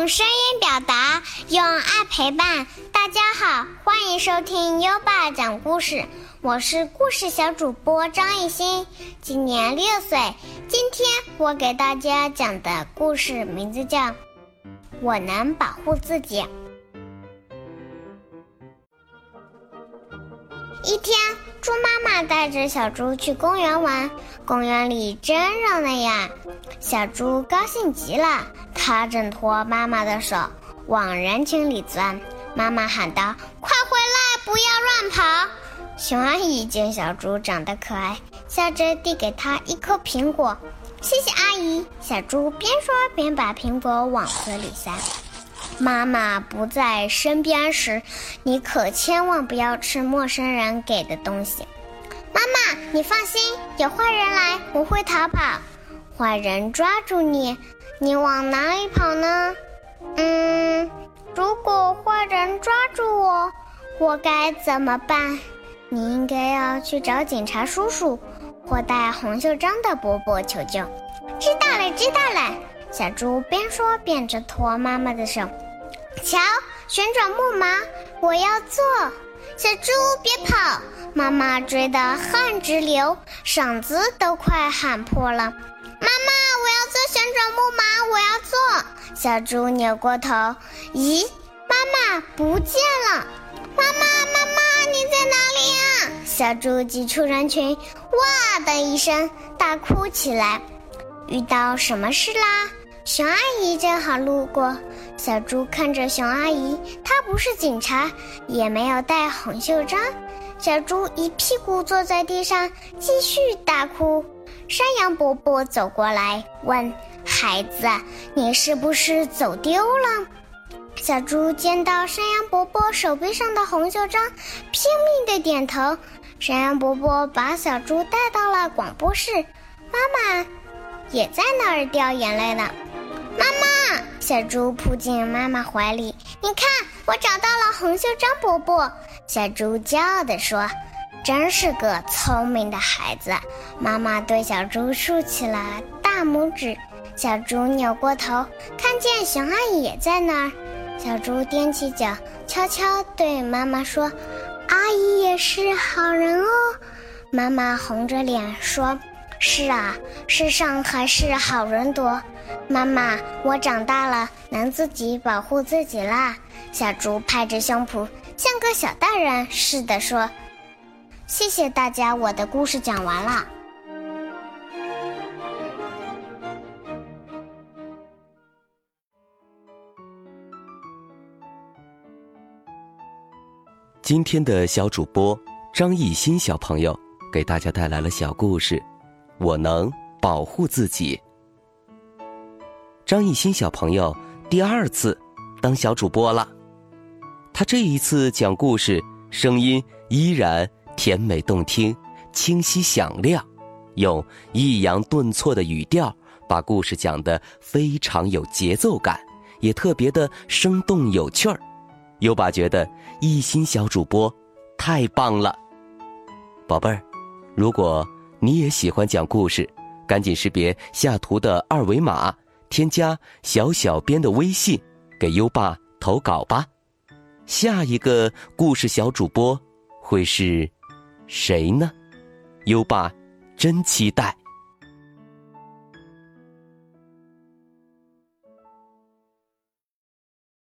用声音表达，用爱陪伴。大家好，欢迎收听优爸讲故事，我是故事小主播张艺兴，今年六岁。今天我给大家讲的故事名字叫《我能保护自己》。一天，猪妈妈带着小猪去公园玩，公园里真热闹呀！小猪高兴极了，它挣脱妈妈的手，往人群里钻。妈妈喊道：“快回来，不要乱跑！”熊阿姨见小猪长得可爱，笑着递给他一颗苹果：“谢谢阿姨。”小猪边说边把苹果往嘴里塞。妈妈不在身边时，你可千万不要吃陌生人给的东西。妈妈，你放心，有坏人来，我会逃跑。坏人抓住你，你往哪里跑呢？嗯，如果坏人抓住我，我该怎么办？你应该要去找警察叔叔或带红袖章的伯伯求救。知道了，知道了。小猪边说边着拖妈妈的手。瞧，旋转木马，我要坐。小猪别跑！妈妈追得汗直流，嗓子都快喊破了。妈妈，我要坐旋转木马，我要坐。小猪扭过头，咦，妈妈不见了！妈妈，妈妈，你在哪里呀？小猪挤出人群，哇的一声大哭起来。遇到什么事啦？熊阿姨正好路过，小猪看着熊阿姨，她不是警察，也没有戴红袖章。小猪一屁股坐在地上，继续大哭。山羊伯伯走过来问：“孩子，你是不是走丢了？”小猪见到山羊伯伯手臂上的红袖章，拼命的点头。山羊伯伯把小猪带到了广播室，妈妈也在那儿掉眼泪呢。妈妈，小猪扑进妈妈怀里。你看，我找到了红袖章伯伯。小猪骄傲地说：“真是个聪明的孩子。”妈妈对小猪竖起了大拇指。小猪扭过头，看见熊阿姨也在那儿。小猪踮起脚，悄悄对妈妈说：“阿姨也是好人哦。”妈妈红着脸说。是啊，世上还是好人多。妈妈，我长大了，能自己保护自己啦。小猪拍着胸脯，像个小大人似的说：“谢谢大家，我的故事讲完了。”今天的小主播张艺兴小朋友给大家带来了小故事。我能保护自己。张艺兴小朋友第二次当小主播了，他这一次讲故事声音依然甜美动听、清晰响亮，用抑扬顿挫的语调把故事讲得非常有节奏感，也特别的生动有趣儿。优爸觉得艺兴小主播太棒了，宝贝儿，如果。你也喜欢讲故事，赶紧识别下图的二维码，添加小小编的微信，给优爸投稿吧。下一个故事小主播会是谁呢？优爸真期待。